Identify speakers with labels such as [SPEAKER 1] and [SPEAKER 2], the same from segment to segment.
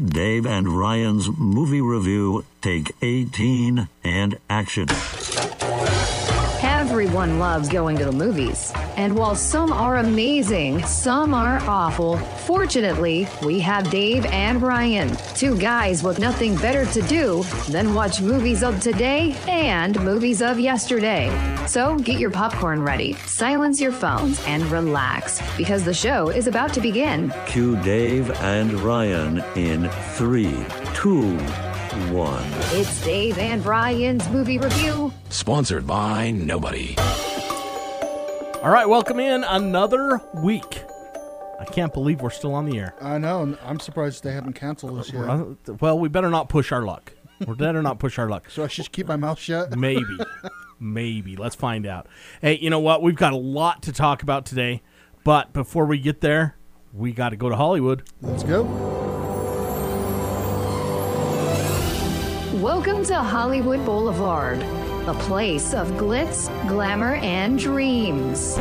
[SPEAKER 1] Dave and Ryan's movie review, take 18 and action.
[SPEAKER 2] Everyone loves going to the movies. And while some are amazing, some are awful. Fortunately, we have Dave and Ryan, two guys with nothing better to do than watch movies of today and movies of yesterday. So get your popcorn ready, silence your phones, and relax because the show is about to begin.
[SPEAKER 1] Cue Dave and Ryan in three, two, one.
[SPEAKER 2] It's Dave and Ryan's movie review.
[SPEAKER 3] Sponsored by nobody.
[SPEAKER 4] All right, welcome in another week. I can't believe we're still on the air.
[SPEAKER 5] I know. I'm surprised they haven't canceled us yet.
[SPEAKER 4] Uh, Well, we better not push our luck. We better not push our luck.
[SPEAKER 5] So I should keep my mouth shut.
[SPEAKER 4] Maybe. Maybe. Let's find out. Hey, you know what? We've got a lot to talk about today. But before we get there, we got to go to Hollywood.
[SPEAKER 5] Let's go.
[SPEAKER 2] Welcome to Hollywood Boulevard, a place of glitz, glamour, and dreams.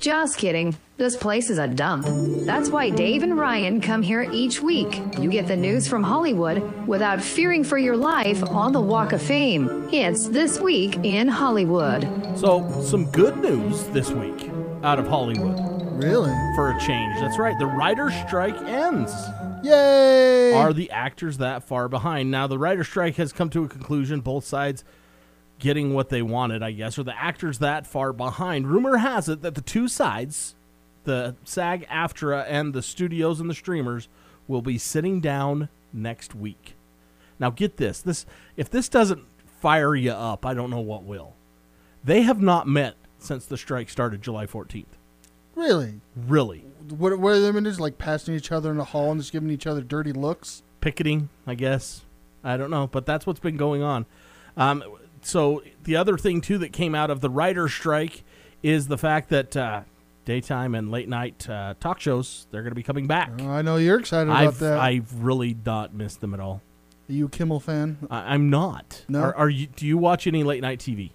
[SPEAKER 2] Just kidding. This place is a dump. That's why Dave and Ryan come here each week. You get the news from Hollywood without fearing for your life on the Walk of Fame. It's This Week in Hollywood.
[SPEAKER 4] So, some good news this week out of Hollywood
[SPEAKER 5] Really?
[SPEAKER 4] for a change. That's right. The writer's strike ends.
[SPEAKER 5] Yay!
[SPEAKER 4] Are the actors that far behind? Now, the writer's strike has come to a conclusion. Both sides getting what they wanted, I guess. Are the actors that far behind? Rumor has it that the two sides, the SAG AFTRA and the studios and the streamers, will be sitting down next week. Now, get this. This if this doesn't fire you up, I don't know what will. They have not met since the strike started July 14th.
[SPEAKER 5] really?
[SPEAKER 4] Really.
[SPEAKER 5] What, what are them just like passing each other in the hall and just giving each other dirty looks?
[SPEAKER 4] picketing, I guess. I don't know, but that's what's been going on. Um, so the other thing too that came out of the writer's strike is the fact that uh, daytime and late night uh, talk shows they're going to be coming back.
[SPEAKER 5] Oh, I know you're excited about
[SPEAKER 4] I've
[SPEAKER 5] that.
[SPEAKER 4] I've really not missed them at all.
[SPEAKER 5] are you a Kimmel fan?
[SPEAKER 4] I, I'm not.
[SPEAKER 5] No?
[SPEAKER 4] Are, are you? Do you watch any late night TV?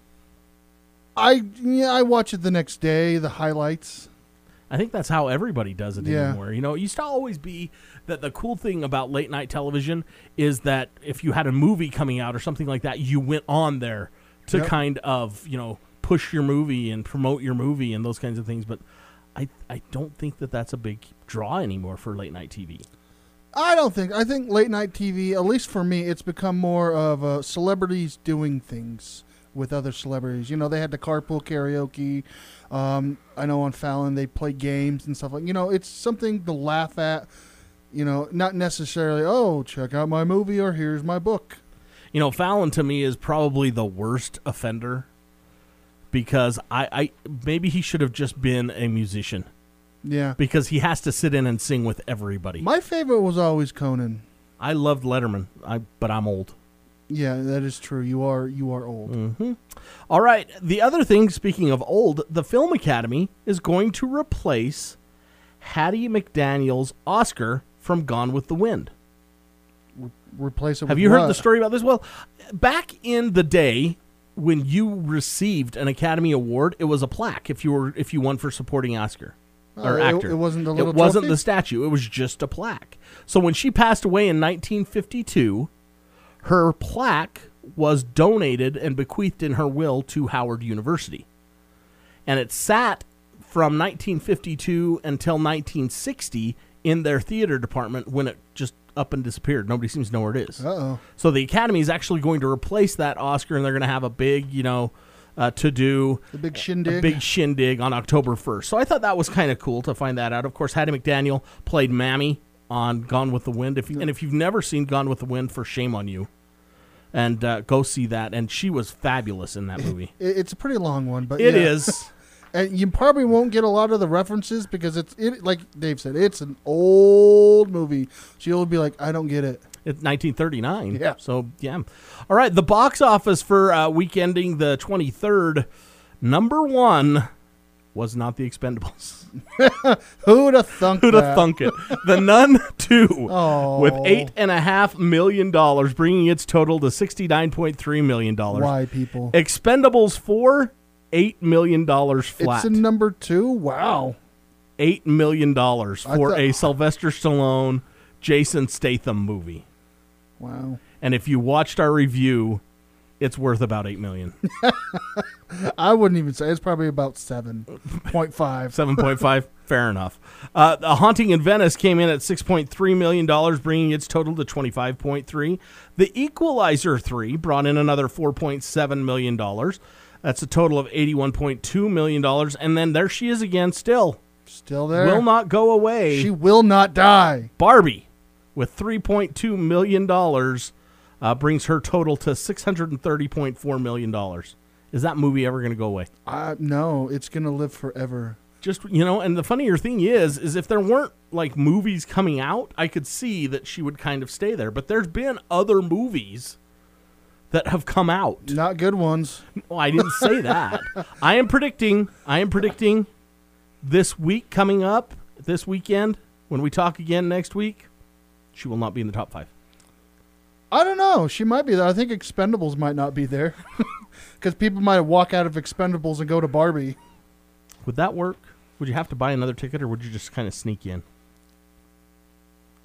[SPEAKER 5] I yeah, I watch it the next day, the highlights.
[SPEAKER 4] I think that's how everybody does it
[SPEAKER 5] Yeah.
[SPEAKER 4] anymore. You know, it used to always be that the cool thing about late night television is that if you had a movie coming out or something like that, you went on there to
[SPEAKER 5] Yep.
[SPEAKER 4] kind of, you know, push your movie and promote your movie and those kinds of things. But I, I don't think that that's a big draw anymore for late night TV.
[SPEAKER 5] I don't think. I think late night TV, at least for me, it's become more of uh, celebrities doing things with other celebrities. You know, they had the carpool karaoke. Um, I know on Fallon they play games and stuff like. You know, it's something to laugh at. You know, not necessarily. Oh, check out my movie or here's my book.
[SPEAKER 4] You know, Fallon to me is probably the worst offender because I, I maybe he should have just been a musician
[SPEAKER 5] Yeah.
[SPEAKER 4] because he has to sit in and sing with everybody.
[SPEAKER 5] My favorite was always Conan.
[SPEAKER 4] I loved Letterman, I, but I'm old.
[SPEAKER 5] Yeah, that is true. You are you are old.
[SPEAKER 4] Mm. All right. The other thing, speaking of old, the Film Academy is going to replace Hattie McDaniel's Oscar from Gone with the Wind.
[SPEAKER 5] Replace it.
[SPEAKER 4] Have you heard the story about this? Well, back in the day when you received an Academy Award, it was a plaque if you were if you won for supporting Oscar
[SPEAKER 5] Oh,
[SPEAKER 4] or
[SPEAKER 5] it-
[SPEAKER 4] actor.
[SPEAKER 5] it wasn't the little
[SPEAKER 4] It wasn't
[SPEAKER 5] trophy?
[SPEAKER 4] the statue. It was just a plaque. So when she passed away in 1952, her plaque was donated and bequeathed in her will to Howard University, and it sat from 1952 until 1960 in their theater department when it just up and disappeared. Nobody seems to know where it is.
[SPEAKER 5] Uh oh.
[SPEAKER 4] So the Academy is actually going to replace that Oscar, and they're going to have a big, you know, uh, to do
[SPEAKER 5] The big
[SPEAKER 4] a
[SPEAKER 5] shindig.
[SPEAKER 4] big shindig on October 1st. So I thought that was kind of cool to find that out. Of course, Hattie McDaniel played Mammy on Gone with the Wind. If you, and if you've never seen Gone with the Wind, for shame on you. And uh, go see that. And she was fabulous in that movie.
[SPEAKER 5] It- it's a pretty long one, but
[SPEAKER 4] It
[SPEAKER 5] yeah.
[SPEAKER 4] is.
[SPEAKER 5] and you probably won't get a lot of the references because it's it like Dave said, it's an old movie. She'll be like, I don't get it.
[SPEAKER 4] It's 1939.
[SPEAKER 5] Yeah.
[SPEAKER 4] So, yeah. All right. The box office for uh, week ending the 23rd, number one was not The Expendables.
[SPEAKER 5] Who'd have thunk
[SPEAKER 4] Who'd
[SPEAKER 5] that?
[SPEAKER 4] have thunk it? The Nun 2,
[SPEAKER 5] Oh.
[SPEAKER 4] with $8.5 million, bringing its total to $69.3 million.
[SPEAKER 5] Why people?
[SPEAKER 4] Expendables 4, $8 million flat.
[SPEAKER 5] It's a number two. Wow.
[SPEAKER 4] $8 million for
[SPEAKER 5] thought-
[SPEAKER 4] a Sylvester Stallone, Jason Statham movie.
[SPEAKER 5] Wow.
[SPEAKER 4] And if you watched our review, it's worth about 8 million.
[SPEAKER 5] I wouldn't even say it's probably about seven point five.
[SPEAKER 4] 7.5 fair enough. Uh, a haunting in venice came in at 6.3 million dollars bringing its total to 25.3 the equalizer 3 brought in another 4.7 million dollars. That's a total of 81.2 million dollars. And then there she is again still.
[SPEAKER 5] Still there.
[SPEAKER 4] will not go away.
[SPEAKER 5] She will not die.
[SPEAKER 4] barbie with 3.2 million dollars uh, brings her total to 630.4 million dollars is that movie ever going to go away?
[SPEAKER 5] Uh, no, it's gonna live forever.
[SPEAKER 4] just you know and the funnier thing is is if there weren't like movies coming out i could see that she would kind of stay there. But there's been other movies that have come out.
[SPEAKER 5] Not good ones.
[SPEAKER 4] well i didn't say that. I am predicting i am predicting this week coming up this weekend when we talk again next week she will not be in the top five
[SPEAKER 5] I don't know. She might be there. I think Expendables might not be there because people might walk out of Expendables and go to Barbie.
[SPEAKER 4] would that work would you have to buy another ticket or would you just kind of sneak in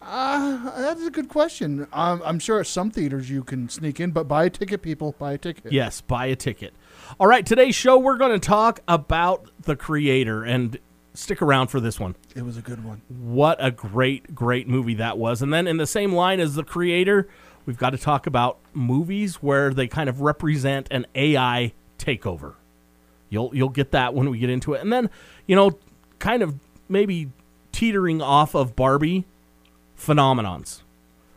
[SPEAKER 5] Uh, that's a good question. Um, I'm sure at some theaters you can sneak in, but buy a ticket, people. Buy a ticket.
[SPEAKER 4] Yes, buy a ticket. All right, today's show we're going to talk about the creator and stick around for this one.
[SPEAKER 5] It was a good one.
[SPEAKER 4] What a great great movie that was. And then in the same line as the creator, we've got to talk about movies where they kind of represent an AI takeover. You'll you'll get that when we get into it. And then, you know, kind of maybe teetering off of Barbie phenomenons.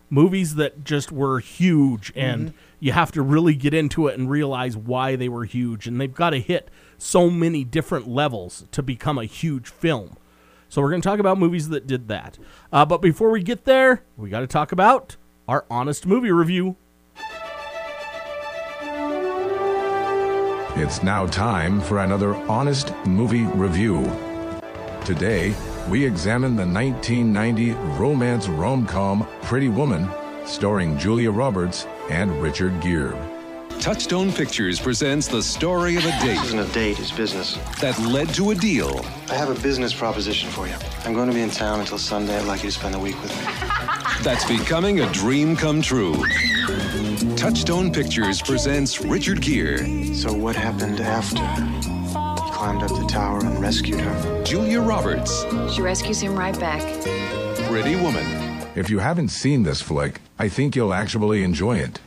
[SPEAKER 4] Movies that just were huge and you have to really get into it and realize why they were huge and they've got to hit so many different levels to become a huge film. So we're going to talk about movies that did that. Uh, but before we get there, we got to talk about our honest movie review.
[SPEAKER 3] It's now time for another honest movie review. Today, we examine the 1990 romance rom com Pretty Woman, starring Julia Roberts and Richard Gere.
[SPEAKER 6] Touchstone Pictures presents the story of a
[SPEAKER 7] This
[SPEAKER 6] date
[SPEAKER 7] isn't a date, it's business.
[SPEAKER 6] that led to a deal
[SPEAKER 7] I have a business proposition for you. I'm going to be in town until Sunday. I'd like you to spend the week with me.
[SPEAKER 6] that's becoming a dream come true. Touchstone Pictures presents Richard Gere,
[SPEAKER 7] So, what happened after? He climbed up the tower and rescued her.
[SPEAKER 6] Julia Roberts,
[SPEAKER 8] She rescues him right back.
[SPEAKER 6] Pretty Woman.
[SPEAKER 3] If you haven't seen this flick, I think you'll actually enjoy it.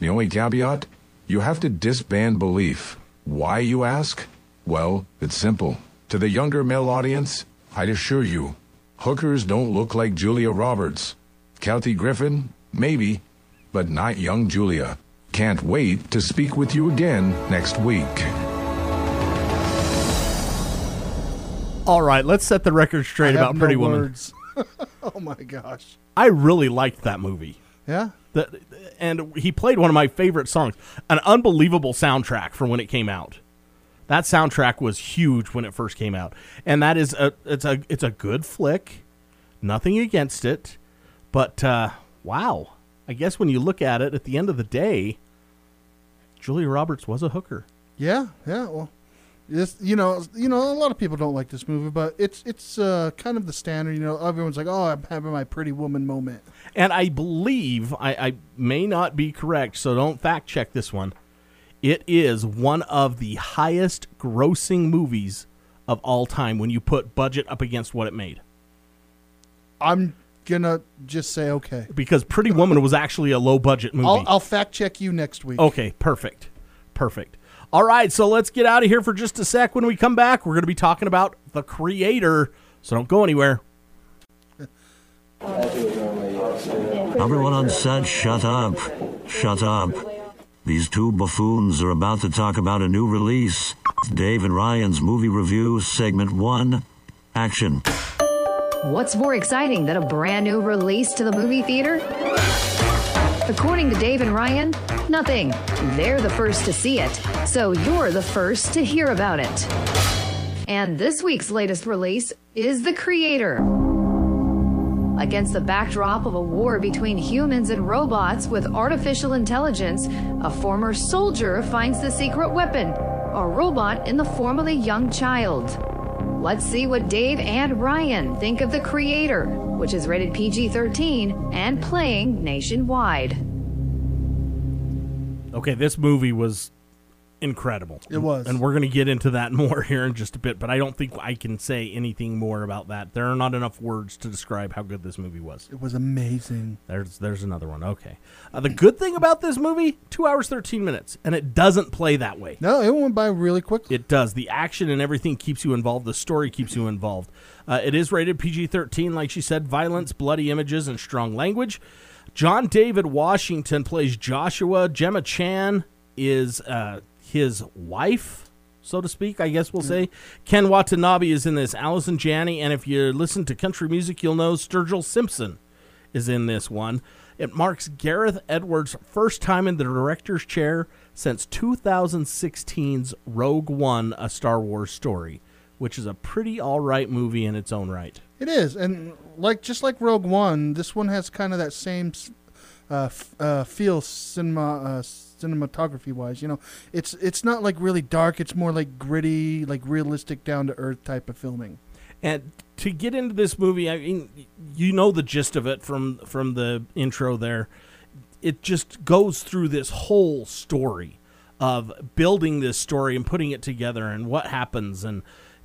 [SPEAKER 3] The only caveat? You have to disband belief. Why, you ask? Well, it's simple. To the younger male audience, I'd assure you, hookers don't look like Julia Roberts. Kathy Griffin? Maybe, but not young Julia. Can't wait to speak with you again next week.
[SPEAKER 4] All right, let's set the record straight
[SPEAKER 5] I have
[SPEAKER 4] about
[SPEAKER 5] no
[SPEAKER 4] Pretty Woman.
[SPEAKER 5] words. oh my gosh.
[SPEAKER 4] I really liked that movie.
[SPEAKER 5] Yeah.
[SPEAKER 4] The, and he played one of my favorite songs, an unbelievable soundtrack from when it came out. That soundtrack was huge when it first came out, and that is a it's a it's a good flick. Nothing against it, but uh, wow, I guess when you look at it, at the end of the day, Julia Roberts was a hooker.
[SPEAKER 5] Yeah. Yeah. Well, this you know you know a lot of people don't like this movie, but it's it's uh, kind of the standard. You know, everyone's like, oh, I'm having my Pretty Woman moment.
[SPEAKER 4] And I believe I, I may not be correct, so don't fact check this one. It is one of the highest grossing movies of all time when you put budget up against what it made.
[SPEAKER 5] I'm gonna just say okay.
[SPEAKER 4] Because Pretty Woman was actually a low budget movie.
[SPEAKER 5] I'll, I'll fact check you next week.
[SPEAKER 4] Okay, perfect. Perfect. All right, so let's get out of here for just a sec. When we come back, we're going to be talking about the creator. So don't go anywhere.
[SPEAKER 1] Everyone on set, shut up. Shut up. These two buffoons are about to talk about a new release. Dave and Ryan's movie review, segment one. Action.
[SPEAKER 2] What's more exciting than a brand new release to the movie theater? According to Dave and Ryan, nothing. They're the first to see it, so you're the first to hear about it. And this week's latest release is The Creator. Against the backdrop of a war between humans and robots with artificial intelligence, a former soldier finds the secret weapon, a robot in the form of a young child. Let's see what Dave and Ryan think of the creator. Which is rated PG 13 and playing nationwide.
[SPEAKER 4] Okay, this movie was incredible.
[SPEAKER 5] It was.
[SPEAKER 4] And we're going to get into that more here in just a bit, but I don't think I can say anything more about that. There are not enough words to describe how good this movie was.
[SPEAKER 5] It was amazing.
[SPEAKER 4] There's there's another one. Okay. Uh, the good thing about this movie, 2 hours 13 minutes, and it doesn't play that way.
[SPEAKER 5] No, it went by really quickly.
[SPEAKER 4] It does. The action and everything keeps you involved. The story keeps you involved. Uh, it is rated PG 13, like she said violence, bloody images, and strong language. John David Washington plays Joshua. Gemma Chan is uh, his wife, so to speak, I guess we'll say. Ken Watanabe is in this. Allison Janney. And if you listen to country music, you'll know Sturgill Simpson is in this one. It marks Gareth Edwards' first time in the director's chair since 2016's Rogue One, a Star Wars story, which is a pretty all right movie in its own right.
[SPEAKER 5] It is, and like just like Rogue One, this one has kind of that same uh, f- uh, feel cinema uh, cinematography wise. You know, it's it's not like really dark. It's more like gritty, like realistic, down to earth type of filming.
[SPEAKER 4] And to get into this movie, I mean, you know the gist of it from from the intro there. It just goes through this whole story of building this story and putting it together and what happens and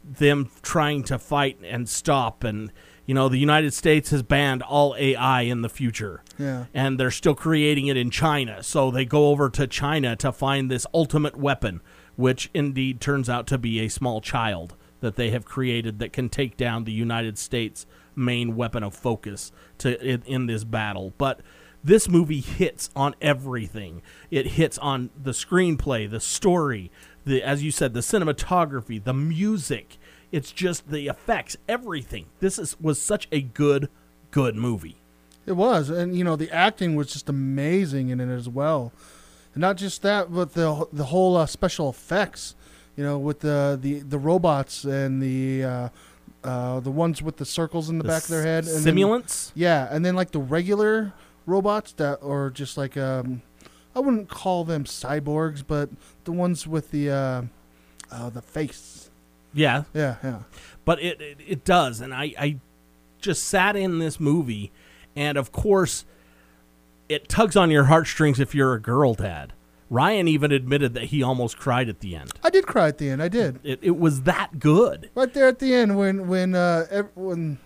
[SPEAKER 4] them trying to fight and stop and you know the United States has banned all AI in the future.
[SPEAKER 5] Yeah.
[SPEAKER 4] And they're still creating it in China. So they go over to China to find this ultimate weapon, which indeed turns out to be a small child that they have created that can take down the United States main weapon of focus to in, in this battle. But this movie hits on everything. It hits on the screenplay, the story, the as you said, the cinematography, the music. It's just the effects, everything. This is was such a good, good movie.
[SPEAKER 5] It was, and you know the acting was just amazing in it as well, and not just that, but the the whole uh, special effects. You know, with the the, the robots and the uh, uh, the ones with the circles in the,
[SPEAKER 4] The
[SPEAKER 5] back of their head, and then-
[SPEAKER 4] Simulants?
[SPEAKER 5] yeah, and then like the regular robots that, or just like um, I wouldn't call them cyborgs, but the ones with the uh, uh, the face.
[SPEAKER 4] Yeah,
[SPEAKER 5] Yeah, yeah.
[SPEAKER 4] but it, it it does and I I just sat in this movie and of course it tugs on your heartstrings if you're a girl dad. Ryan even admitted that he almost cried at the end.
[SPEAKER 5] I did cry at the end. I did.
[SPEAKER 4] It it was that good.
[SPEAKER 5] Right there at the end when when uh ev- when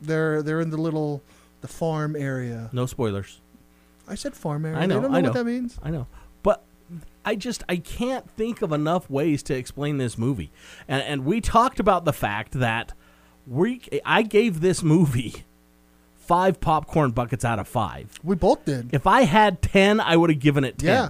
[SPEAKER 5] they're they're in the little the farm area.
[SPEAKER 4] No spoilers.
[SPEAKER 5] I said farm area.
[SPEAKER 4] I know,
[SPEAKER 5] They don't know,
[SPEAKER 4] I know.
[SPEAKER 5] what that means.
[SPEAKER 4] I know. But I just I can't think of enough ways to explain this movie. And and we talked about the fact that we I gave this movie 5 popcorn buckets out of 5.
[SPEAKER 5] We both did.
[SPEAKER 4] If I had 10, I would have given it 10.
[SPEAKER 5] Yeah.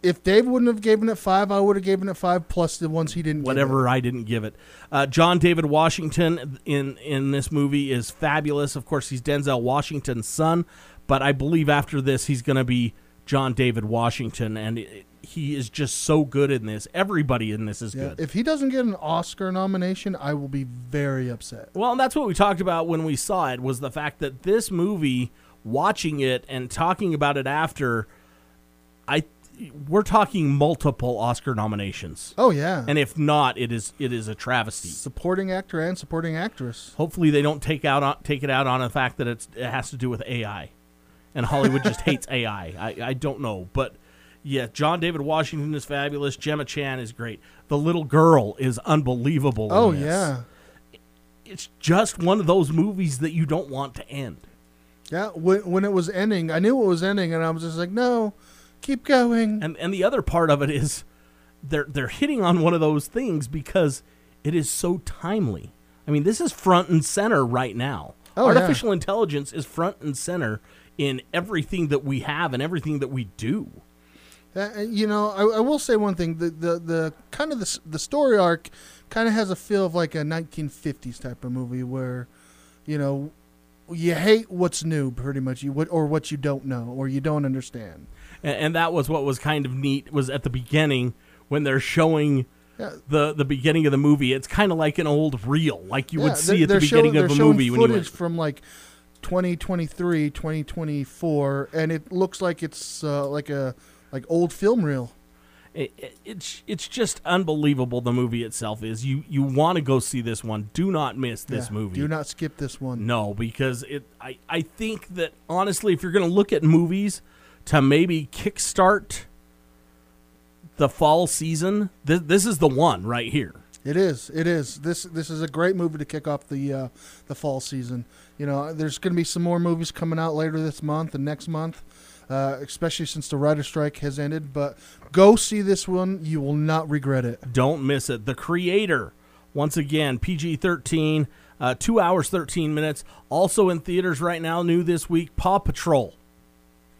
[SPEAKER 5] If Dave wouldn't have given it five, I would have given it five plus the ones he didn't. give
[SPEAKER 4] whatever I didn't give it. Uh, John David Washington in in this movie is fabulous. Of course, he's Denzel Washington's son, but I believe after this he's going to be John David Washington, and it, he is just so good in this. Everybody in this is.
[SPEAKER 5] Yeah.
[SPEAKER 4] good.
[SPEAKER 5] If he doesn't get an Oscar nomination, I will be very upset.
[SPEAKER 4] Well, and that's what we talked about when we saw it was the fact that this movie, watching it and talking about it after, I we're talking multiple Oscar nominations.
[SPEAKER 5] Oh yeah.
[SPEAKER 4] And if not, it is it is a travesty.
[SPEAKER 5] supporting actor and supporting actress.
[SPEAKER 4] Hopefully, they don't take out on, take it out on the fact that it's it has to do with AI, and Hollywood just hates AI. I I don't know, but yeah, John David Washington is fabulous. Gemma Chan is great. The little girl is unbelievable.
[SPEAKER 5] Oh yeah.
[SPEAKER 4] it's just one of those movies that you don't want to end.
[SPEAKER 5] Yeah. When when it was ending, I knew it was ending, and I was just like, no, keep going.
[SPEAKER 4] And and the other part of it is they're they're hitting on one of those things because it is so timely. I mean, this is front and center right now.
[SPEAKER 5] Oh, yeah.
[SPEAKER 4] Artificial intelligence is front and center in everything that we have and everything that we do.
[SPEAKER 5] Uh, you know, I, I will say one thing: the the, the kind of the, the story arc kind of has a feel of like a 1950s type of movie where, you know, you hate what's new, pretty much, you what or what you don't know or you don't understand.
[SPEAKER 4] And, and that was what was kind of neat was at the beginning when they're showing
[SPEAKER 5] Yeah.
[SPEAKER 4] the the beginning of the movie. It's kind of like an old reel, like you
[SPEAKER 5] Yeah,
[SPEAKER 4] would see at the
[SPEAKER 5] they're showing-
[SPEAKER 4] beginning of a movie when you went.
[SPEAKER 5] from like 2023, 2024, and it looks like it's uh, like a like old film reel.
[SPEAKER 4] It, it, it's it's just unbelievable. The movie itself is. You you want to go see this one. Do not miss this
[SPEAKER 5] Yeah,
[SPEAKER 4] movie.
[SPEAKER 5] Do not skip this one.
[SPEAKER 4] No, because it. I I think that honestly, if you're going to look at movies to maybe kickstart the fall season, this this is the one right here.
[SPEAKER 5] It is. It is. This this is a great movie to kick off the uh, the fall season. You know, there's going to be some more movies coming out later this month and next month, uh, especially since the writer strike has ended. But go see this one; you will not regret it.
[SPEAKER 4] Don't miss it. The Creator, once again, PG 13, uh, 2 hours, 13 minutes. Also in theaters right now, new this week, Paw Patrol.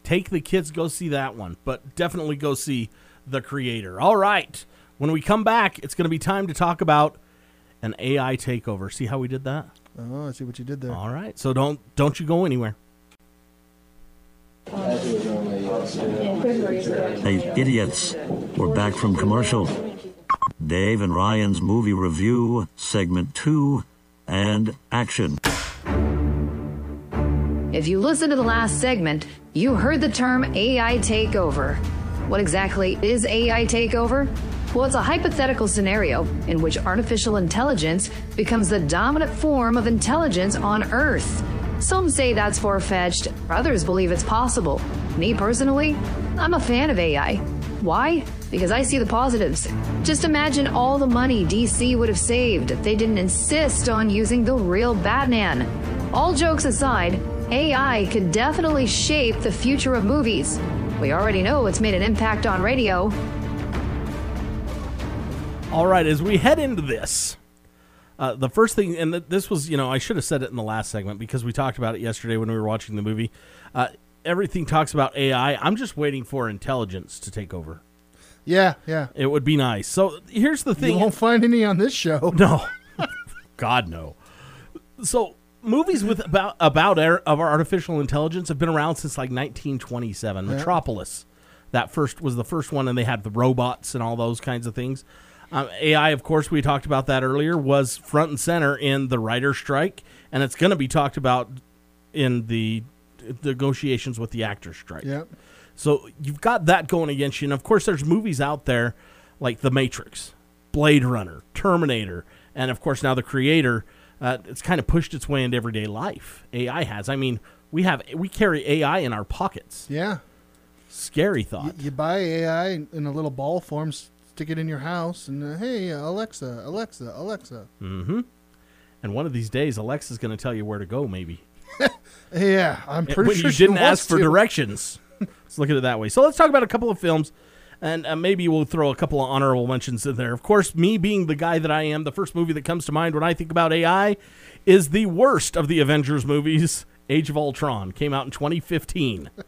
[SPEAKER 4] Take the kids, go see that one, but definitely go see The Creator. All right. When we come back, it's going to be time to talk about an AI takeover. See how we did that?
[SPEAKER 5] Oh, I see what you did there.
[SPEAKER 4] All right. So don't don't you go anywhere.
[SPEAKER 1] Hey, idiots. We're back from commercial. Dave and Ryan's movie review, segment two, and action.
[SPEAKER 2] If you listened to the last segment, you heard the term AI takeover. What exactly is AI takeover? Well, it's a hypothetical scenario in which artificial intelligence becomes the dominant form of intelligence on Earth. Some say that's far fetched, others believe it's possible. Me personally, I'm a fan of AI. Why? Because I see the positives. Just imagine all the money DC would have saved if they didn't insist on using the real Batman. All jokes aside, AI could definitely shape the future of movies. We already know it's made an impact on radio.
[SPEAKER 4] All right, as we head into this, uh, the first thing, and this was, you know, I should have said it in the last segment because we talked about it yesterday when we were watching the movie. Uh, everything talks about AI. I'm just waiting for intelligence to take over.
[SPEAKER 5] Yeah, yeah.
[SPEAKER 4] It would be nice. So here's the thing.
[SPEAKER 5] You won't find any on this show.
[SPEAKER 4] No, God no. So movies with about about air, of our artificial intelligence have been around since like 1927. Metropolis, that first was the first one, and they had the robots and all those kinds of things. Um, AI, of course, we talked about that earlier, was front and center in the writer strike, and it's going to be talked about in the negotiations with the actor strike.
[SPEAKER 5] Yep.
[SPEAKER 4] So you've got that going against you, and of course, there's movies out there like The Matrix, Blade Runner, Terminator, and of course now the Creator. Uh, it's kind of pushed its way into everyday life. AI has. I mean, we have we carry AI in our pockets.
[SPEAKER 5] Yeah.
[SPEAKER 4] Scary thought.
[SPEAKER 5] You, you buy AI in in a little ball form, stick it in your house, and uh, hey, Alexa, Alexa, Alexa. Mm-hmm.
[SPEAKER 4] and one of these days, Alexa's going to tell you where to go. Maybe
[SPEAKER 5] Yeah, I'm pretty
[SPEAKER 4] when
[SPEAKER 5] sure
[SPEAKER 4] you
[SPEAKER 5] she
[SPEAKER 4] didn't ask for
[SPEAKER 5] to.
[SPEAKER 4] directions. let's look at it that way. So let's talk about a couple of films, and uh, maybe we'll throw a couple of honorable mentions in there. Of course, me being the guy that I am, the first movie that comes to mind when I think about AI is the worst of the Avengers movies. Age of Ultron came out in 2015.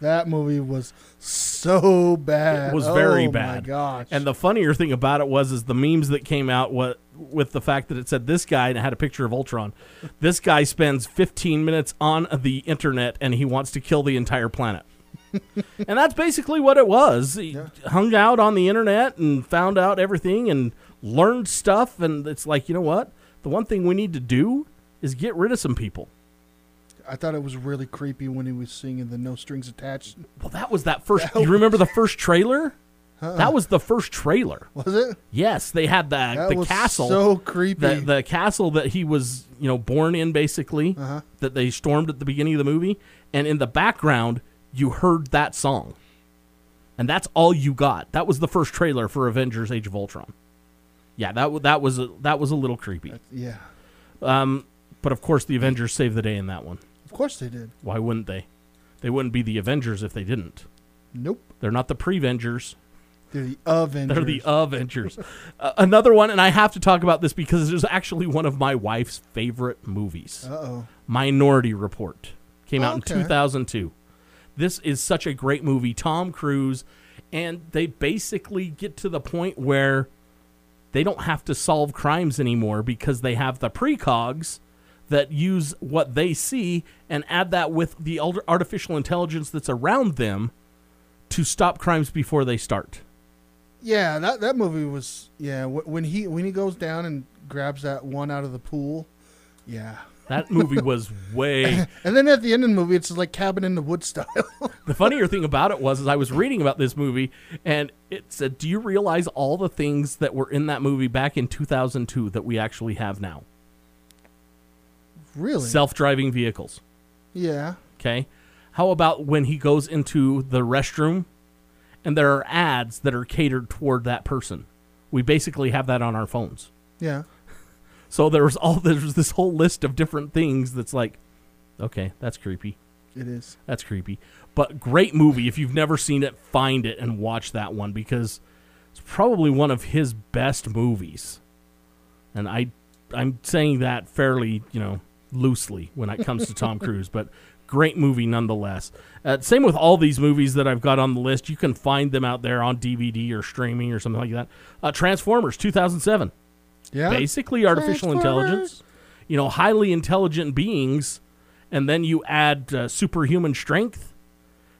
[SPEAKER 5] That movie was so bad.
[SPEAKER 4] It was very
[SPEAKER 5] oh,
[SPEAKER 4] bad.
[SPEAKER 5] My gosh.
[SPEAKER 4] And the funnier thing about it was is the memes that came out what with the fact that it said this guy and it had a picture of Ultron. this guy spends 15 minutes on the internet and he wants to kill the entire planet. and that's basically what it was. He hung out on the internet and found out everything and learned stuff and it's like, you know what? The one thing we need to do is get rid of some people.
[SPEAKER 5] I thought it was really creepy when he was singing the "No Strings Attached."
[SPEAKER 4] Well, that was that first. you remember the first trailer? That was the first trailer.
[SPEAKER 5] Was it?
[SPEAKER 4] Yes, they had the
[SPEAKER 5] That
[SPEAKER 4] the
[SPEAKER 5] was
[SPEAKER 4] castle.
[SPEAKER 5] so creepy.
[SPEAKER 4] The, the castle that he was, you know, born in, basically,
[SPEAKER 5] Uh-huh.
[SPEAKER 4] that they stormed at the beginning of the movie, and in the background you heard that song, and that's all you got. That was the first trailer for Avengers: Age of Ultron. Yeah, that that was a, that was a little creepy,
[SPEAKER 5] yeah.
[SPEAKER 4] but of course the Avengers saved the day in that one.
[SPEAKER 5] Of course they did.
[SPEAKER 4] Why wouldn't they? They wouldn't be the Avengers if they didn't.
[SPEAKER 5] Nope.
[SPEAKER 4] They're not the Prevengers.
[SPEAKER 5] They're the Avengers.
[SPEAKER 4] They're the Avengers. uh, another one, and I have to talk about this because it is actually one of my wife's favorite movies.
[SPEAKER 5] Uh oh.
[SPEAKER 4] Minority Report came out
[SPEAKER 5] Okay.
[SPEAKER 4] in 2002. This is such a great movie. Tom Cruise, and they basically get to the point where they don't have to solve crimes anymore because they have the precogs that use what they see and add that with the artificial intelligence that's around them to stop crimes before they start.
[SPEAKER 5] Yeah, that that movie was yeah. When he when he goes down and grabs that one out of the pool, yeah,
[SPEAKER 4] That movie was way.
[SPEAKER 5] And then at the end of the movie, it's like cabin in the woods style.
[SPEAKER 4] The funnier thing about it was, is I was reading about this movie, and it said, "Do you realize all the things that were in that movie back in 2002 that we actually have now?
[SPEAKER 5] Really?
[SPEAKER 4] Self-driving vehicles."
[SPEAKER 5] yeah.
[SPEAKER 4] Okay. How about when he goes into the restroom and there are ads that are catered toward that person? We basically have that on our phones.
[SPEAKER 5] Yeah.
[SPEAKER 4] So there was all there's this whole list of different things that's like, okay, that's creepy.
[SPEAKER 5] It is.
[SPEAKER 4] That's creepy. But great movie. If you've never seen it, find it and watch that one because it's probably one of his best movies. And I I'm saying that fairly, you know, loosely when it comes to Tom Cruise, but great movie nonetheless. Uh, same with all these movies that I've got on the list. You can find them out there on DVD or streaming or something like that. Uh, Transformers 2007
[SPEAKER 5] Yeah.
[SPEAKER 4] basically artificial intelligence, you know, highly intelligent beings, and then you add uh, superhuman strength.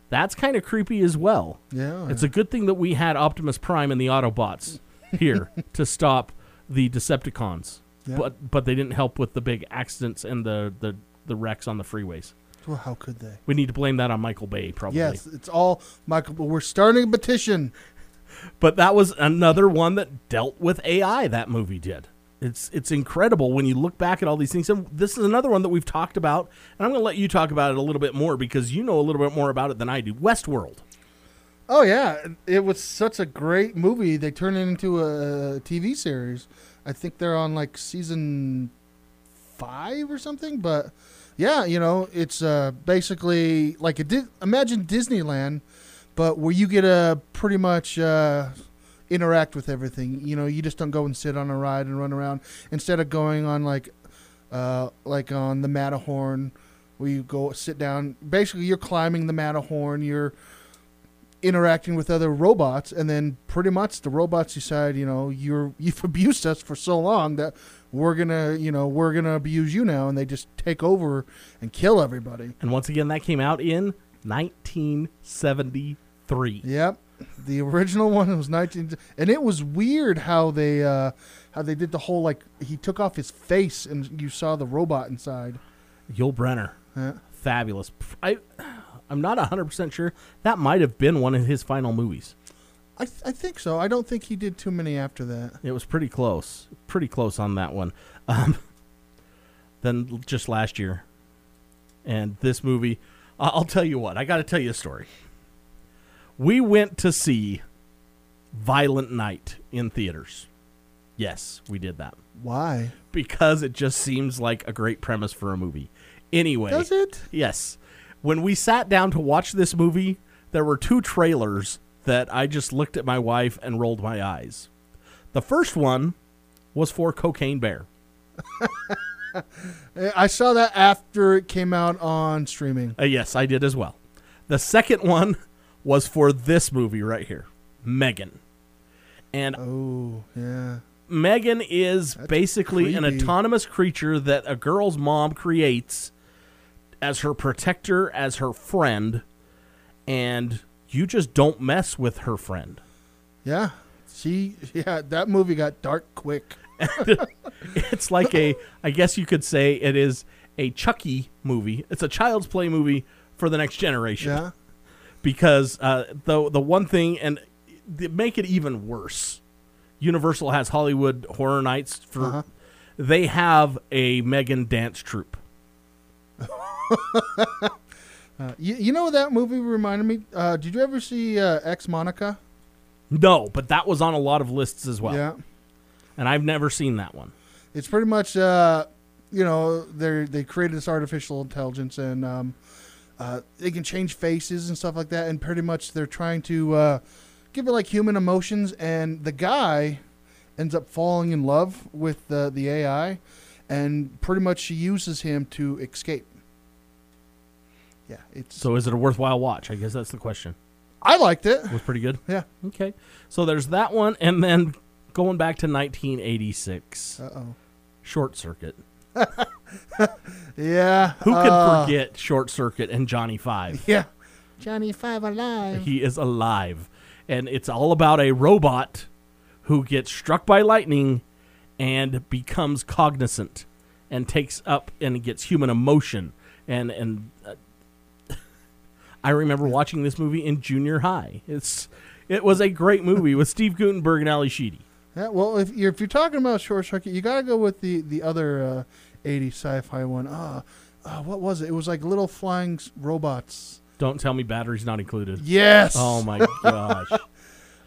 [SPEAKER 4] That's kind of creepy as well.
[SPEAKER 5] Yeah.
[SPEAKER 4] It's a good thing that we had Optimus Prime and the Autobots here to stop the Decepticons,
[SPEAKER 5] Yeah.
[SPEAKER 4] but but they didn't help with the big accidents and the the, the wrecks on the freeways.
[SPEAKER 5] Well, how could they?
[SPEAKER 4] We need to blame that on Michael Bay, probably.
[SPEAKER 5] Yes, it's all Michael. We're starting a petition.
[SPEAKER 4] But that was another one that dealt with AI. That movie did. It's it's incredible when you look back at all these things. And this is another one that we've talked about, and I'm going to let you talk about it a little bit more because you know a little bit more about it than I do. Westworld.
[SPEAKER 5] Oh yeah, it was such a great movie. They turned it into a TV series. I think they're on like season five or something. But yeah, you know, it's uh, basically like a imagine Disneyland, but where you get to pretty much uh, interact with everything. You know, you just don't go and sit on a ride and run around instead of going on like uh, like on the Matterhorn, where you go sit down. Basically, you're climbing the Matterhorn. You're interacting with other robots and then pretty much the robots decide you know you're you've abused us for so long that we're gonna you know we're gonna abuse you now and they just take over and kill everybody
[SPEAKER 4] And once again, that came out in 1973.
[SPEAKER 5] yep the original one was 19 and it was weird how they uh how they did the whole like he took off his face and you saw the robot inside
[SPEAKER 4] Yul Brynner,
[SPEAKER 5] Yeah.
[SPEAKER 4] fabulous. I I'm not 100 percent sure that might have been one of his final movies.
[SPEAKER 5] I, th- I think so i don't think he did too many after that
[SPEAKER 4] It was pretty close, pretty close on that one. Um, then just last year, and this movie, I'll tell you what. I got to tell you a story. We went to see Violent Night in theaters. Yes, we did that
[SPEAKER 5] why
[SPEAKER 4] because it just seems like a great premise for a movie. Anyway,
[SPEAKER 5] does it
[SPEAKER 4] Yes. When we sat down to watch this movie, there were two trailers that I just looked at my wife and rolled my eyes. The first one was for Cocaine Bear.
[SPEAKER 5] i saw that after it came out on streaming
[SPEAKER 4] Uh, yes, I did as well. The second one was for this movie right here, Megan. And
[SPEAKER 5] oh yeah
[SPEAKER 4] Megan is basically an autonomous creature that a girl's mom creates as her protector, as her friend, and you just don't mess with her friend.
[SPEAKER 5] Yeah. She yeah, that movie got dark quick.
[SPEAKER 4] It's like a, I guess you could say it is a Chucky movie. It's a child's play movie for the next generation.
[SPEAKER 5] Yeah.
[SPEAKER 4] Because uh, the the one thing, and make it even worse, Universal has Hollywood Horror Nights for.
[SPEAKER 5] Uh-huh.
[SPEAKER 4] They have a Megan dance troupe.
[SPEAKER 5] Uh, you, you know that movie reminded me? Uh, did you ever see uh, Ex Machina?
[SPEAKER 4] No, but that was on a lot of lists as well.
[SPEAKER 5] Yeah.
[SPEAKER 4] And I've never seen that one.
[SPEAKER 5] It's pretty much uh, you know, they they created this artificial intelligence and um, uh, they can change faces and stuff like that and pretty much they're trying to uh, give it like human emotions and the guy ends up falling in love with the the AI and pretty much she uses him to escape. Yeah, it's
[SPEAKER 4] So is it a worthwhile watch? I guess that's the question.
[SPEAKER 5] I liked it.
[SPEAKER 4] It was pretty good.
[SPEAKER 5] Yeah.
[SPEAKER 4] Okay. So there's that one, and then going back to 1986,
[SPEAKER 5] Uh oh.
[SPEAKER 4] Short Circuit.
[SPEAKER 5] Yeah.
[SPEAKER 4] Who can
[SPEAKER 5] uh,
[SPEAKER 4] forget Short Circuit and Johnny Five?
[SPEAKER 5] Yeah. Johnny Five alive.
[SPEAKER 4] He is alive, and it's all about a robot who gets struck by lightning and becomes cognizant and takes up and gets human emotion. And and uh, I remember watching this movie in junior high. It's it was a great movie with Steve Guttenberg and Ally Sheedy.
[SPEAKER 5] Yeah, well, if you're, if you're talking about Short Circuit, you got to go with the the other uh, 80s sci-fi one. Ah, uh, what was it? It was like little flying robots.
[SPEAKER 4] Don't tell me batteries not included.
[SPEAKER 5] Yes.
[SPEAKER 4] Oh my gosh.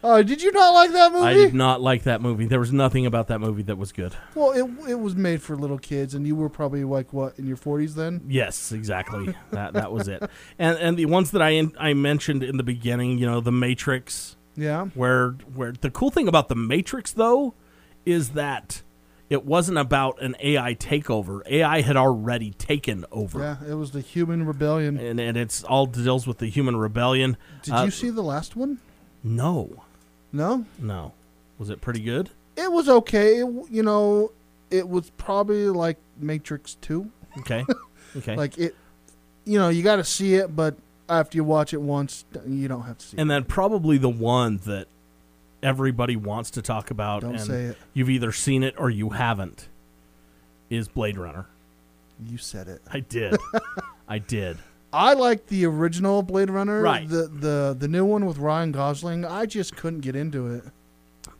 [SPEAKER 5] Oh, did you not like that movie?
[SPEAKER 4] I did not like that movie. There was nothing about that movie that was good.
[SPEAKER 5] Well, it it was made for little kids, and you were probably like what in your 40s then?
[SPEAKER 4] Yes, exactly. that that was it. And and the ones that I in, I mentioned in the beginning, you know, The Matrix,
[SPEAKER 5] Yeah.
[SPEAKER 4] where where the cool thing about The Matrix though is that it wasn't about an AI takeover. AI had already taken over.
[SPEAKER 5] Yeah, it was the human rebellion.
[SPEAKER 4] And, and it's all deals with the human rebellion.
[SPEAKER 5] Did
[SPEAKER 4] Uh,
[SPEAKER 5] you see the last one?
[SPEAKER 4] No,
[SPEAKER 5] No.
[SPEAKER 4] no. Was it pretty good?
[SPEAKER 5] It was okay. It, w- you know, it was probably like Matrix 2.
[SPEAKER 4] Okay, okay.
[SPEAKER 5] Like it you know, you got to see it, but after you watch it once, you don't have to see it.
[SPEAKER 4] and then probably the one that everybody wants to talk about
[SPEAKER 5] Don't
[SPEAKER 4] and
[SPEAKER 5] say it.
[SPEAKER 4] you've either seen it or you haven't is Blade Runner.
[SPEAKER 5] You said it.
[SPEAKER 4] I did. I did.
[SPEAKER 5] I like the original Blade Runner.
[SPEAKER 4] Right.
[SPEAKER 5] The the the new one with Ryan Gosling. I just couldn't get into it.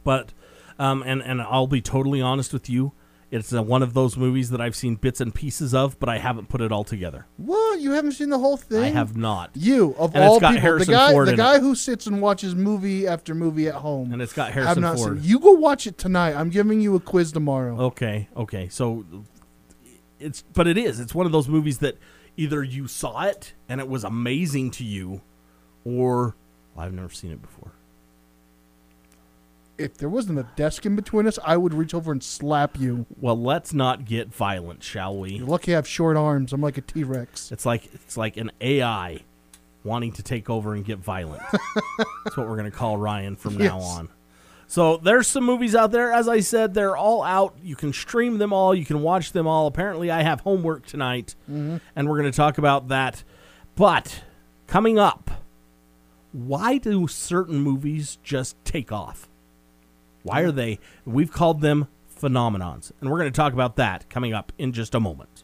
[SPEAKER 4] But um and and I'll be totally honest with you, it's uh, one of those movies that I've seen bits and pieces of, but I haven't put it all together.
[SPEAKER 5] What? You haven't seen the whole thing?
[SPEAKER 4] I have not.
[SPEAKER 5] You of
[SPEAKER 4] And
[SPEAKER 5] all people,
[SPEAKER 4] Harrison
[SPEAKER 5] the guy,
[SPEAKER 4] Ford
[SPEAKER 5] the guy who sits and watches movie after movie at home.
[SPEAKER 4] And it's got
[SPEAKER 5] I've
[SPEAKER 4] Harrison
[SPEAKER 5] not
[SPEAKER 4] Ford.
[SPEAKER 5] seen. You go watch it tonight. I'm giving you a quiz tomorrow.
[SPEAKER 4] Okay, okay. So it's but it is. It's one of those movies that either you saw it and it was amazing to you or well, I've never seen it before.
[SPEAKER 5] If there wasn't a desk in between us, I would reach over and slap you.
[SPEAKER 4] Well, let's not get violent, shall we?
[SPEAKER 5] You're lucky I have short arms. I'm like a T Rex.
[SPEAKER 4] It's like it's like an AI wanting to take over and get violent. That's what we're going to call Ryan from now on. So there's some movies out there. As I said, they're all out. You can stream them all. You can watch them all. Apparently, I have homework tonight, mm-hmm. and we're going to talk about that. But coming up, why do certain movies just take off? Why are they? We've called them phenomenons, and we're going to talk about that coming up in just a moment.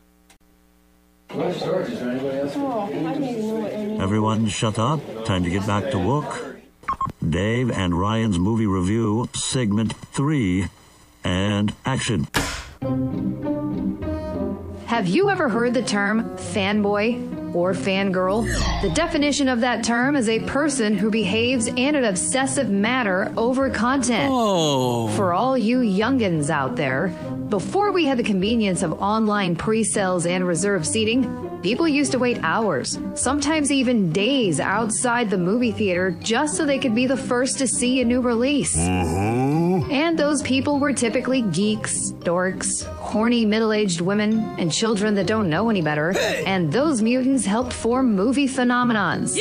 [SPEAKER 1] Everyone shut up. Time to get back to work. Dave and Ryan's movie review, segment three, and action.
[SPEAKER 2] Have you ever heard the term fanboy or fangirl? The definition of that term is a person who behaves in an obsessive manner over content. Oh. For all you youngins out there, before we had the convenience of online pre sales and reserved seating, people used to wait hours, sometimes even days outside the movie theater just so they could be the first to see a new release. Mm-hmm. And those people were typically geeks, dorks, horny middle aged women, and children that don't know any better. And those mutants helped form movie phenomenons.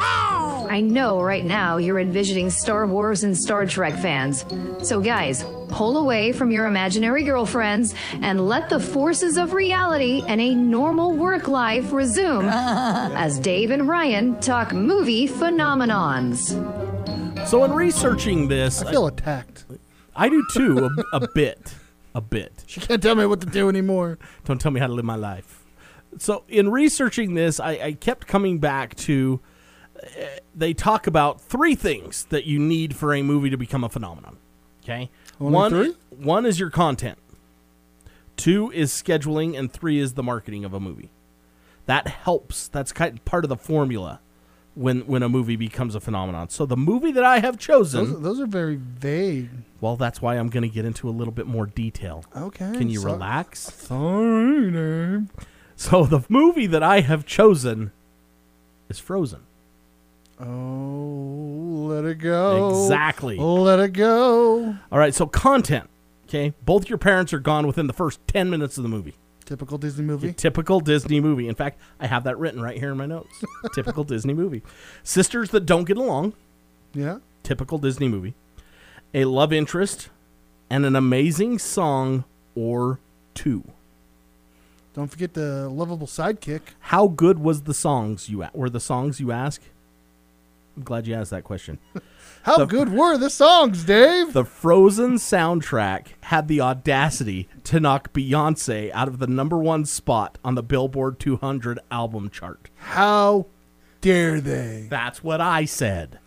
[SPEAKER 2] I know right now you're envisioning Star Wars and Star Trek fans. So, guys, pull away from your imaginary girlfriends and let the forces of reality and a normal work life resume as Dave and Ryan talk movie phenomenons.
[SPEAKER 4] So, in researching this,
[SPEAKER 5] I feel attacked.
[SPEAKER 4] I do too, a, a bit. A bit.
[SPEAKER 5] She can't tell me what to do anymore.
[SPEAKER 4] Don't tell me how to live my life. So, in researching this, I, I kept coming back to uh, they talk about three things that you need for a movie to become a phenomenon. Okay?
[SPEAKER 5] Only
[SPEAKER 4] one,
[SPEAKER 5] three?
[SPEAKER 4] one is your content, two is scheduling, and three is the marketing of a movie. That helps. That's kind of part of the formula when when a movie becomes a phenomenon. So the movie that I have chosen,
[SPEAKER 5] Those, those are very vague.
[SPEAKER 4] well, that's why I'm going to get into a little bit more detail.
[SPEAKER 5] Okay.
[SPEAKER 4] Can you
[SPEAKER 5] so-
[SPEAKER 4] relax?
[SPEAKER 5] Sorry, Dave. Eh?
[SPEAKER 4] So the movie that I have chosen is Frozen.
[SPEAKER 5] Oh, let it go.
[SPEAKER 4] Exactly.
[SPEAKER 5] Let it go.
[SPEAKER 4] All right, so content. Okay, both your parents are gone within the first 10 minutes of the movie.
[SPEAKER 5] Typical Disney movie.
[SPEAKER 4] Typical Disney movie. In fact, I have that written right here in my notes. Typical Disney movie. Sisters that don't get along.
[SPEAKER 5] Yeah.
[SPEAKER 4] Typical Disney movie. A love interest and an amazing song or two.
[SPEAKER 5] Don't forget the lovable sidekick.
[SPEAKER 4] How good was the songs you were the songs you ask? I'm glad you asked that question.
[SPEAKER 5] How
[SPEAKER 4] The-
[SPEAKER 5] good were the songs, Dave?
[SPEAKER 4] The Frozen soundtrack had the audacity to knock Beyonce out of the number one spot on the Billboard 200 album chart.
[SPEAKER 5] How dare they?
[SPEAKER 4] That's what I said.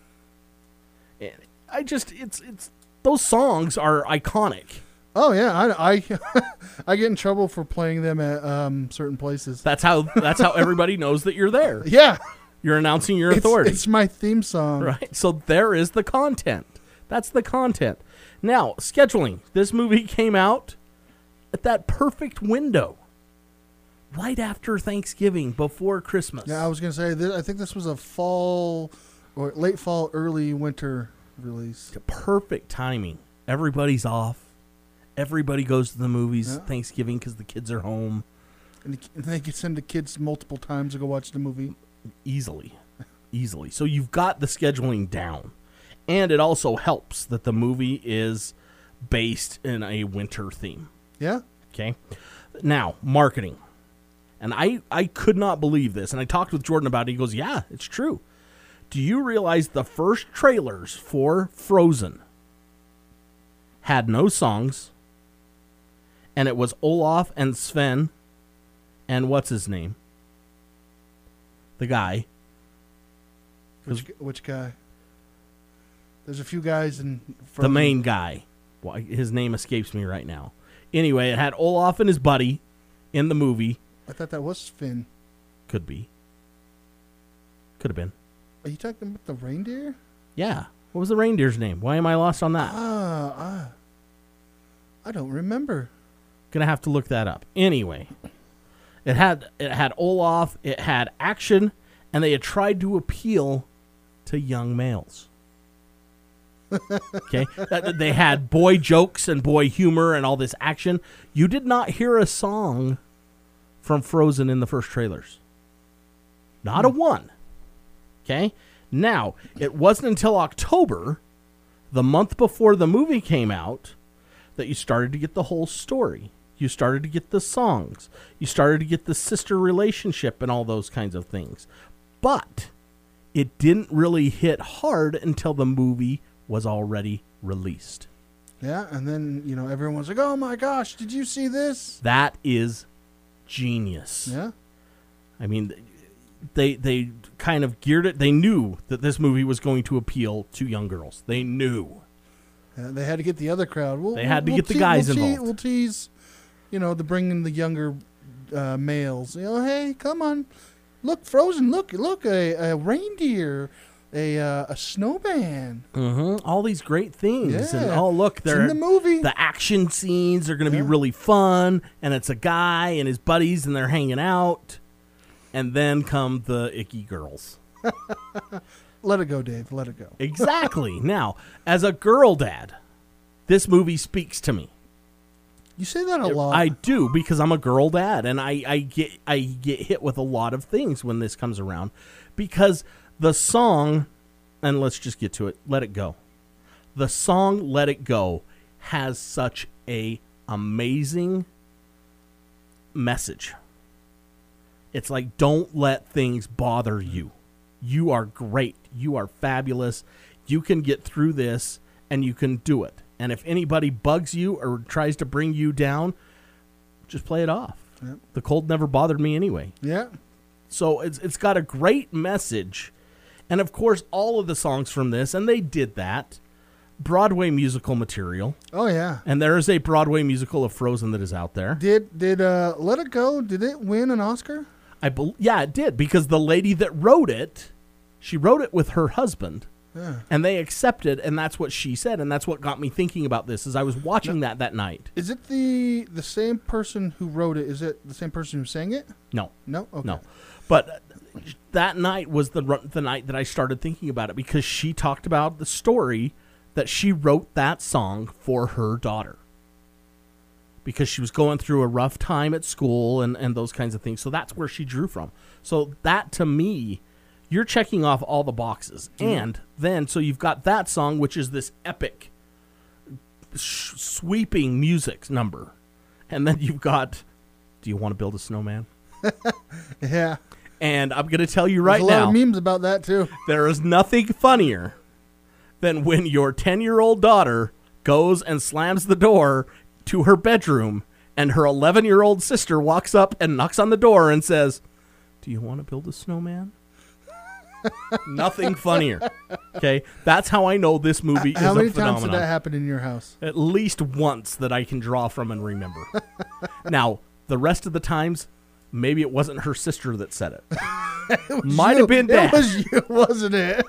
[SPEAKER 4] And I just it's it's those songs are iconic.
[SPEAKER 5] Oh yeah, I I, I get in trouble for playing them at um, certain places.
[SPEAKER 4] That's how that's how everybody knows that you're there.
[SPEAKER 5] Yeah,
[SPEAKER 4] You're announcing your authority.
[SPEAKER 5] it's my theme song.
[SPEAKER 4] right? So there is the content. That's the content. Now, scheduling. This movie came out at that perfect window. Right after Thanksgiving, before Christmas.
[SPEAKER 5] Yeah, I was gonna say this, I think this was a fall or late fall, early winter release.
[SPEAKER 4] perfect timing. Everybody's off. Everybody goes to the movies
[SPEAKER 5] Yeah.
[SPEAKER 4] Thanksgiving because the kids are home
[SPEAKER 5] And the- and they could send the kids multiple times to go watch the movie.
[SPEAKER 4] Easily. Easily. So you've got the scheduling down. And it also helps that the movie is based in a winter theme.
[SPEAKER 5] Yeah,
[SPEAKER 4] Okay. Now, marketing. And I, I could not believe this. And I talked with Jordan about it. He goes, Yeah, it's true. Do you realize the first trailers for Frozen had no songs? And it was Olaf and Sven and what's his name? The guy.
[SPEAKER 5] which which guy? There's a few guys in
[SPEAKER 4] the
[SPEAKER 5] from-
[SPEAKER 4] main guy. Well, his name escapes me right now. Anyway, it had Olaf and his buddy in the movie.
[SPEAKER 5] I thought that was Finn.
[SPEAKER 4] Could be. Could have been.
[SPEAKER 5] Are you talking about the reindeer?
[SPEAKER 4] Yeah. What was the reindeer's name? Why am I lost on that?
[SPEAKER 5] Ah, ah. I don't remember.
[SPEAKER 4] Gonna have to look that up. Anyway, it had it had Olaf, it had action, and they had tried to appeal to young males. okay, they had boy jokes and boy humor and all this action. You did not hear a song from Frozen in the first trailers. Not a hmm. one. Okay? Now, it wasn't until October, the month before the movie came out, that you started to get the whole story. You started to get the songs. You started to get the sister relationship and all those kinds of things. But it didn't really hit hard until the movie was already released.
[SPEAKER 5] Yeah, and then you know everyone's like, "Oh my gosh, did you see this?"
[SPEAKER 4] That is genius.
[SPEAKER 5] Yeah,
[SPEAKER 4] I mean, they they kind of geared it. They knew that this movie was going to appeal to young girls. They knew.
[SPEAKER 5] Yeah, they had to get the other crowd. We'll,
[SPEAKER 4] They had to
[SPEAKER 5] we'll
[SPEAKER 4] get the guys
[SPEAKER 5] we'll
[SPEAKER 4] involved.
[SPEAKER 5] We'll tease, you know, the bringing the younger uh, males. You know, hey, come on, look, Frozen, look, look, a, a reindeer, a uh, a snowman.
[SPEAKER 4] Mm-hmm. All these great things, and oh look, they're
[SPEAKER 5] in the movie.
[SPEAKER 4] The action scenes are going to
[SPEAKER 5] Yeah.
[SPEAKER 4] be really fun, and it's a guy and his buddies, and they're hanging out, and then come the icky girls.
[SPEAKER 5] Let it go, Dave. Let it go.
[SPEAKER 4] Exactly. now, as a girl dad, this movie speaks to me.
[SPEAKER 5] You say that a lot.
[SPEAKER 4] I do because I'm a girl dad, and I, I get I get hit with a lot of things when this comes around, because the song, and let's just get to it. Let it go. The song "Let It Go" has such a amazing message. It's like don't let things bother you. You are great. You are fabulous. You can get through this, and you can do it. And if anybody bugs you or tries to bring you down, just play it off.
[SPEAKER 5] Yep.
[SPEAKER 4] The cold never bothered me anyway.
[SPEAKER 5] yeah,
[SPEAKER 4] So it's it's got a great message. And of course all of the songs from this and they did that Broadway musical material.
[SPEAKER 5] oh yeah.
[SPEAKER 4] And there is a Broadway musical of Frozen that is out there.
[SPEAKER 5] Did did uh, Let It Go? Did it win an Oscar?
[SPEAKER 4] I bel yeah, it did because the lady that wrote it, she wrote it with her husband.
[SPEAKER 5] Yeah.
[SPEAKER 4] And they accepted and that's what she said and that's what got me thinking about this as I was watching that that night.
[SPEAKER 5] Is it the the same person who wrote it? Is it the same person who sang it?
[SPEAKER 4] No.
[SPEAKER 5] No. Okay.
[SPEAKER 4] No, but uh, that night was the the night that I started thinking about it because she talked about the story that she wrote that song for her daughter because she was going through a rough time at school and and those kinds of things. So that's where she drew from. So that to me, you're checking off all the boxes, mm. and then so you've got that song which is this epic, sh- sweeping music number, and then you've got. Do you want to build a snowman?
[SPEAKER 5] Yeah.
[SPEAKER 4] And I'm going to tell you right
[SPEAKER 5] There's a lot
[SPEAKER 4] now,
[SPEAKER 5] of memes about that too.
[SPEAKER 4] there is nothing funnier than when your 10 year old daughter goes and slams the door to her bedroom, and her 11 year old sister walks up and knocks on the door and says, Do you want to build a snowman? Nothing funnier. Okay, that's how I know this movie is
[SPEAKER 5] How many
[SPEAKER 4] a
[SPEAKER 5] times did
[SPEAKER 4] phenomenon.
[SPEAKER 5] that happen in your house?
[SPEAKER 4] At least once that I can draw from and remember. now, the rest of the times, maybe it wasn't her sister that said it. Might
[SPEAKER 5] You.
[SPEAKER 4] have been dad.
[SPEAKER 5] It was you, wasn't it?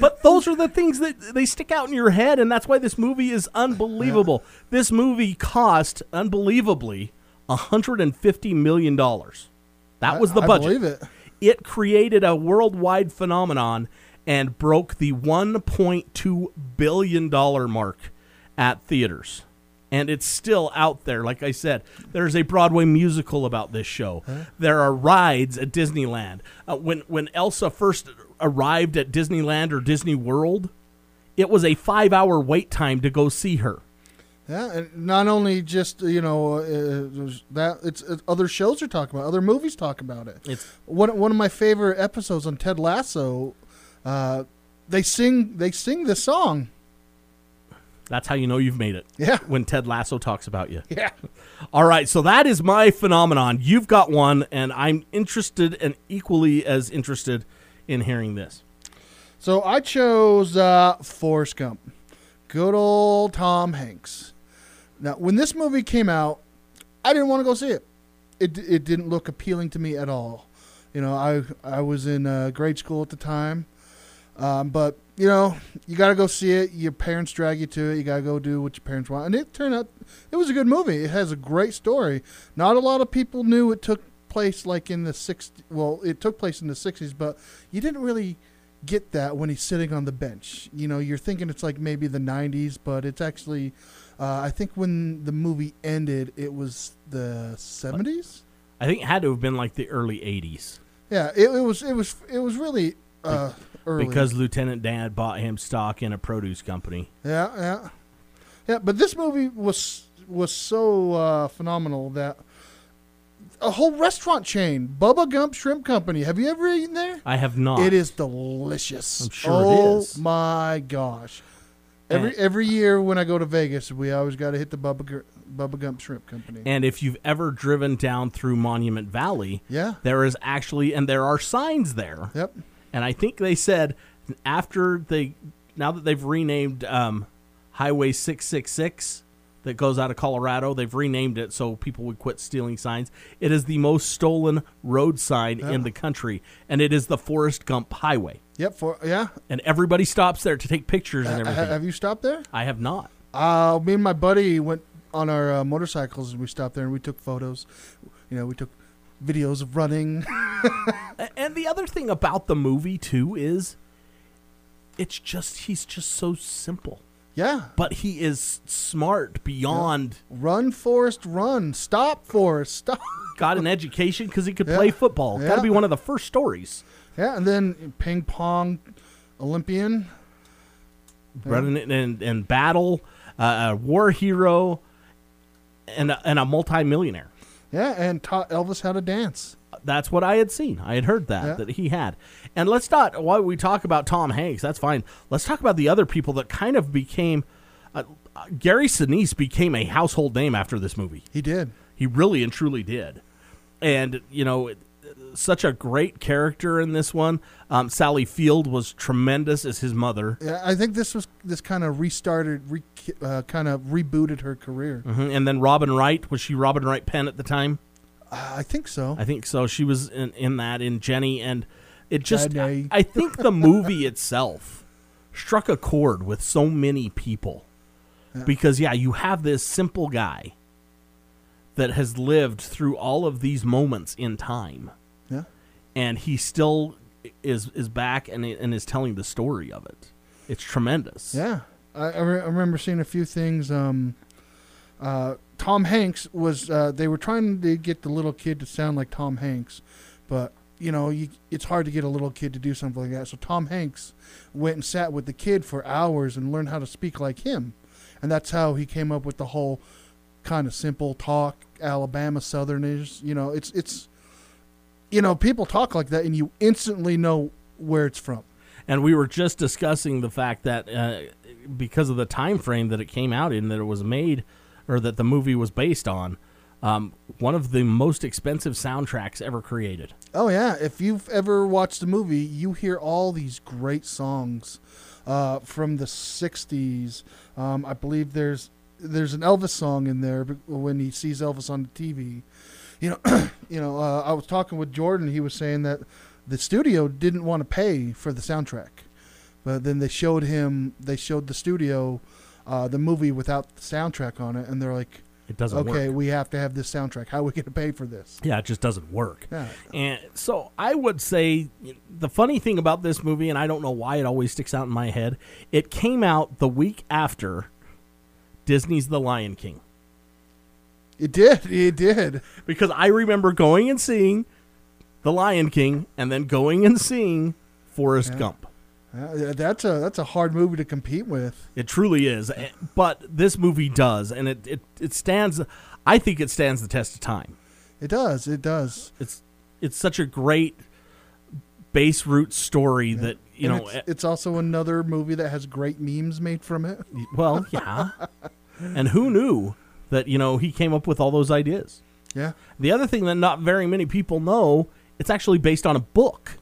[SPEAKER 4] But those are the things that they stick out in your head, and that's why this movie is unbelievable. This movie cost unbelievably $150 million. That was the
[SPEAKER 5] I
[SPEAKER 4] budget.
[SPEAKER 5] believe it.
[SPEAKER 4] It created a worldwide phenomenon and broke the $1.2 billion mark at theaters. And it's still out there. Like I said, there's a Broadway musical about this show. There are rides at Disneyland. Uh, when when Elsa first arrived at Disneyland or Disney World, it was a five hour wait time to go see her.
[SPEAKER 5] Yeah, and not only just you know uh, that it's, it's other shows are talking about, other movies talk about it.
[SPEAKER 4] It's
[SPEAKER 5] One one of my favorite episodes on Ted Lasso, uh, they sing they sing this song.
[SPEAKER 4] that's how you know you've made it.
[SPEAKER 5] Yeah.
[SPEAKER 4] When Ted Lasso talks about you.
[SPEAKER 5] Yeah,
[SPEAKER 4] All right, so that is my phenomenon. You've got one, and I'm interested and equally as interested in hearing this.
[SPEAKER 5] so I chose uh, Forrest Gump, good old Tom Hanks. Now, when this movie came out, I didn't want to go see it. It it didn't look appealing to me at all. You know, I I was in uh, grade school at the time, um, but you know, you got to go see it. Your parents drag you to it. You got to go do what your parents want, and it turned out it was a good movie. It has a great story. Not a lot of people knew it took place like in the 60s. Well, it took place in the 60s, but you didn't really get that when he's sitting on the bench. You know, you're thinking it's like maybe the 90s, but it's actually, uh, I think when the movie ended, it was the 70s.
[SPEAKER 4] I think it had to have been like the early 80s
[SPEAKER 5] Yeah, it, it was. It was. It was really uh, early
[SPEAKER 4] because Lieutenant Dan bought him stock in a produce company.
[SPEAKER 5] Yeah, yeah, yeah. But this movie was was so uh, phenomenal that a whole restaurant chain, Bubba Gump Shrimp Company. Have you ever eaten there?
[SPEAKER 4] I have not.
[SPEAKER 5] It is delicious.
[SPEAKER 4] I'm sure it
[SPEAKER 5] oh, my gosh! Every
[SPEAKER 4] And-
[SPEAKER 5] every year when I go to Vegas, we always got to hit the Bubba Gu- Bubba Gump Shrimp Company.
[SPEAKER 4] And if you've ever driven down through Monument Valley,
[SPEAKER 5] yeah.
[SPEAKER 4] there is actually, and there are signs there.
[SPEAKER 5] Yep.
[SPEAKER 4] And I think they said after they, now that they've renamed um, Highway 666 that goes out of Colorado, they've renamed it so people would quit stealing signs. It is the most stolen road sign in the country, and it is the Forrest Gump Highway.
[SPEAKER 5] Yep. For yeah.
[SPEAKER 4] And everybody stops there to take pictures and everything.
[SPEAKER 5] have you stopped there?
[SPEAKER 4] I have not.
[SPEAKER 5] Uh, me and my buddy went on our uh, motorcycles and we stopped there and we took photos. You know, we took videos of running.
[SPEAKER 4] And the other thing about the movie too is it's just he's just so simple.
[SPEAKER 5] Yeah.
[SPEAKER 4] But he is smart beyond
[SPEAKER 5] Run, Forrest, run. Stop, Forrest, stop.
[SPEAKER 4] got an education because he could
[SPEAKER 5] Yeah.
[SPEAKER 4] play football. Got to be one of the first stories.
[SPEAKER 5] Yeah, and then ping pong Olympian.
[SPEAKER 4] Running in and, and battle, uh, a war hero, and a, and a multimillionaire.
[SPEAKER 5] Yeah, and taught Elvis how to dance.
[SPEAKER 4] That's what I had seen. I had heard that
[SPEAKER 5] Yeah.
[SPEAKER 4] that he had. And let's not while we talk about Tom Hanks, that's fine. Let's talk about the other people that kind of became. Uh, Gary Sinise became a household name after this movie.
[SPEAKER 5] He did.
[SPEAKER 4] He really and truly did. And, you know, it- such a great character in this one. Um, Sally Field was tremendous as his mother.
[SPEAKER 5] Yeah, I think this was this kind of restarted, re, uh, kind of rebooted her career.
[SPEAKER 4] Mhm. And then Robin Wright, was she Robin Wright Penn at the time?
[SPEAKER 5] Uh, I think so.
[SPEAKER 4] I think so. She was in, in that, in Jenny. And it just, I, I think the movie itself struck a chord with so many people. Because, yeah, you have this simple guy that has lived through all of these moments in time.
[SPEAKER 5] yeah,
[SPEAKER 4] and he still is is back and and is telling the story of it. It's tremendous.
[SPEAKER 5] yeah. I, I, re- I remember seeing a few things. Um, uh, Tom Hanks was. Uh, they were trying to get the little kid to sound like Tom Hanks, but you know, you, it's hard to get a little kid to do something like that. So Tom Hanks went and sat with the kid for hours and learned how to speak like him, and that's how he came up with the whole kind of simple talk, Alabama Southerners. You know, it's it's you know, people talk like that, and you instantly know where it's from.
[SPEAKER 4] And we were just discussing the fact that uh, because of the time frame that it came out in, that it was made, or that the movie was based on, um, one of the most expensive soundtracks ever created.
[SPEAKER 5] Oh yeah, if you've ever watched the movie, you hear all these great songs uh, from the '60s. Um, I believe there's there's an Elvis song in there when he sees Elvis on the TV. You know, you know. Uh, I was talking with Jordan. He was saying that the studio didn't want to pay for the soundtrack, but then they showed him. They showed the studio uh, the movie without the soundtrack on it, and they're like,
[SPEAKER 4] It doesn't
[SPEAKER 5] "Okay,
[SPEAKER 4] work.
[SPEAKER 5] we have to have this soundtrack. How are we going to pay for this?"
[SPEAKER 4] Yeah, it just doesn't work.
[SPEAKER 5] Yeah.
[SPEAKER 4] And so I would say the funny thing about this movie, and I don't know why it always sticks out in my head, it came out the week after Disney's The Lion King.
[SPEAKER 5] It did. It did.
[SPEAKER 4] Because I remember going and seeing The Lion King and then going and seeing Forrest Gump.
[SPEAKER 5] Uh, that's a that's a hard movie to compete with.
[SPEAKER 4] It truly is. Eh, But this movie does, and it, it, it stands, I think it stands the test of time.
[SPEAKER 5] It does. It does.
[SPEAKER 4] It's, it's such a great base root story that, you
[SPEAKER 5] And
[SPEAKER 4] know,
[SPEAKER 5] it's,
[SPEAKER 4] eh,
[SPEAKER 5] it's also another movie that has great memes made from it.
[SPEAKER 4] Well, yeah. and who knew that, you know, he came up with all those ideas?
[SPEAKER 5] Yeah,
[SPEAKER 4] The other thing that not very many people know, it's actually based on a book.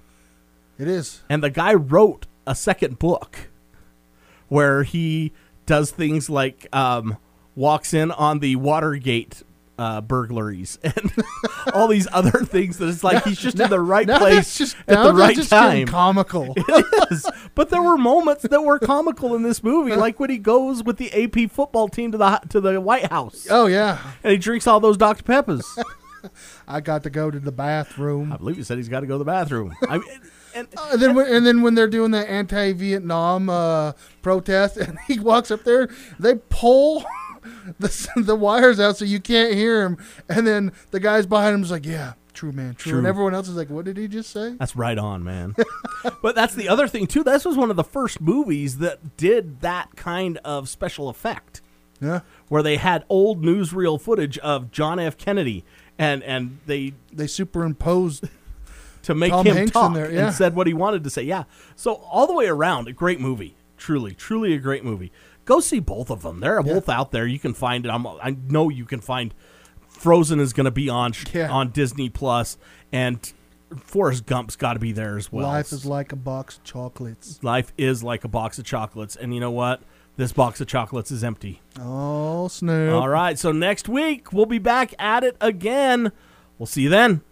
[SPEAKER 5] it is.
[SPEAKER 4] And the guy wrote a second book where he does things like um, walks in on the Watergate uh, burglaries and all these other things that it's like he's just in the right place
[SPEAKER 5] just,
[SPEAKER 4] at the right
[SPEAKER 5] just
[SPEAKER 4] time.
[SPEAKER 5] comical.
[SPEAKER 4] It is. But there were moments that were comical in this movie, like when he goes with the AP football team to the to the White House
[SPEAKER 5] oh yeah,
[SPEAKER 4] and he drinks all those Dr Peppers.
[SPEAKER 5] I got to go to the bathroom.
[SPEAKER 4] I believe he said he's got to go to the bathroom. I mean, and
[SPEAKER 5] Uh, then when, and then when they're doing the anti-Vietnam uh, protest, and he walks up there, they pull the the wires out so you can't hear him, and then the guys behind him is like, "Yeah, true man, true,",
[SPEAKER 4] True.
[SPEAKER 5] and everyone else is like, "What did he just say?"
[SPEAKER 4] That's right on, man. but that's the other thing too. This was one of the first movies that did that kind of special effect,
[SPEAKER 5] Yeah,
[SPEAKER 4] where they had old newsreel footage of John F. Kennedy, and and they
[SPEAKER 5] they superimposed.
[SPEAKER 4] To make
[SPEAKER 5] Tom
[SPEAKER 4] him
[SPEAKER 5] Hanks
[SPEAKER 4] talk
[SPEAKER 5] there, yeah.
[SPEAKER 4] and said what he wanted to say. Yeah. So all the way around, a great movie. Truly, truly a great movie. Go see both of them. They're both out there. You can find it. I'm, I know you can find. Frozen is going to be on
[SPEAKER 5] Yeah.
[SPEAKER 4] on Disney Plus, and Forrest Gump's got to be there as well.
[SPEAKER 5] Life is like a box of chocolates.
[SPEAKER 4] Life is like a box of chocolates, and you know what? This box of chocolates is empty.
[SPEAKER 5] Oh, Snoop.
[SPEAKER 4] All right, so next week we'll be back at it again. We'll see you then.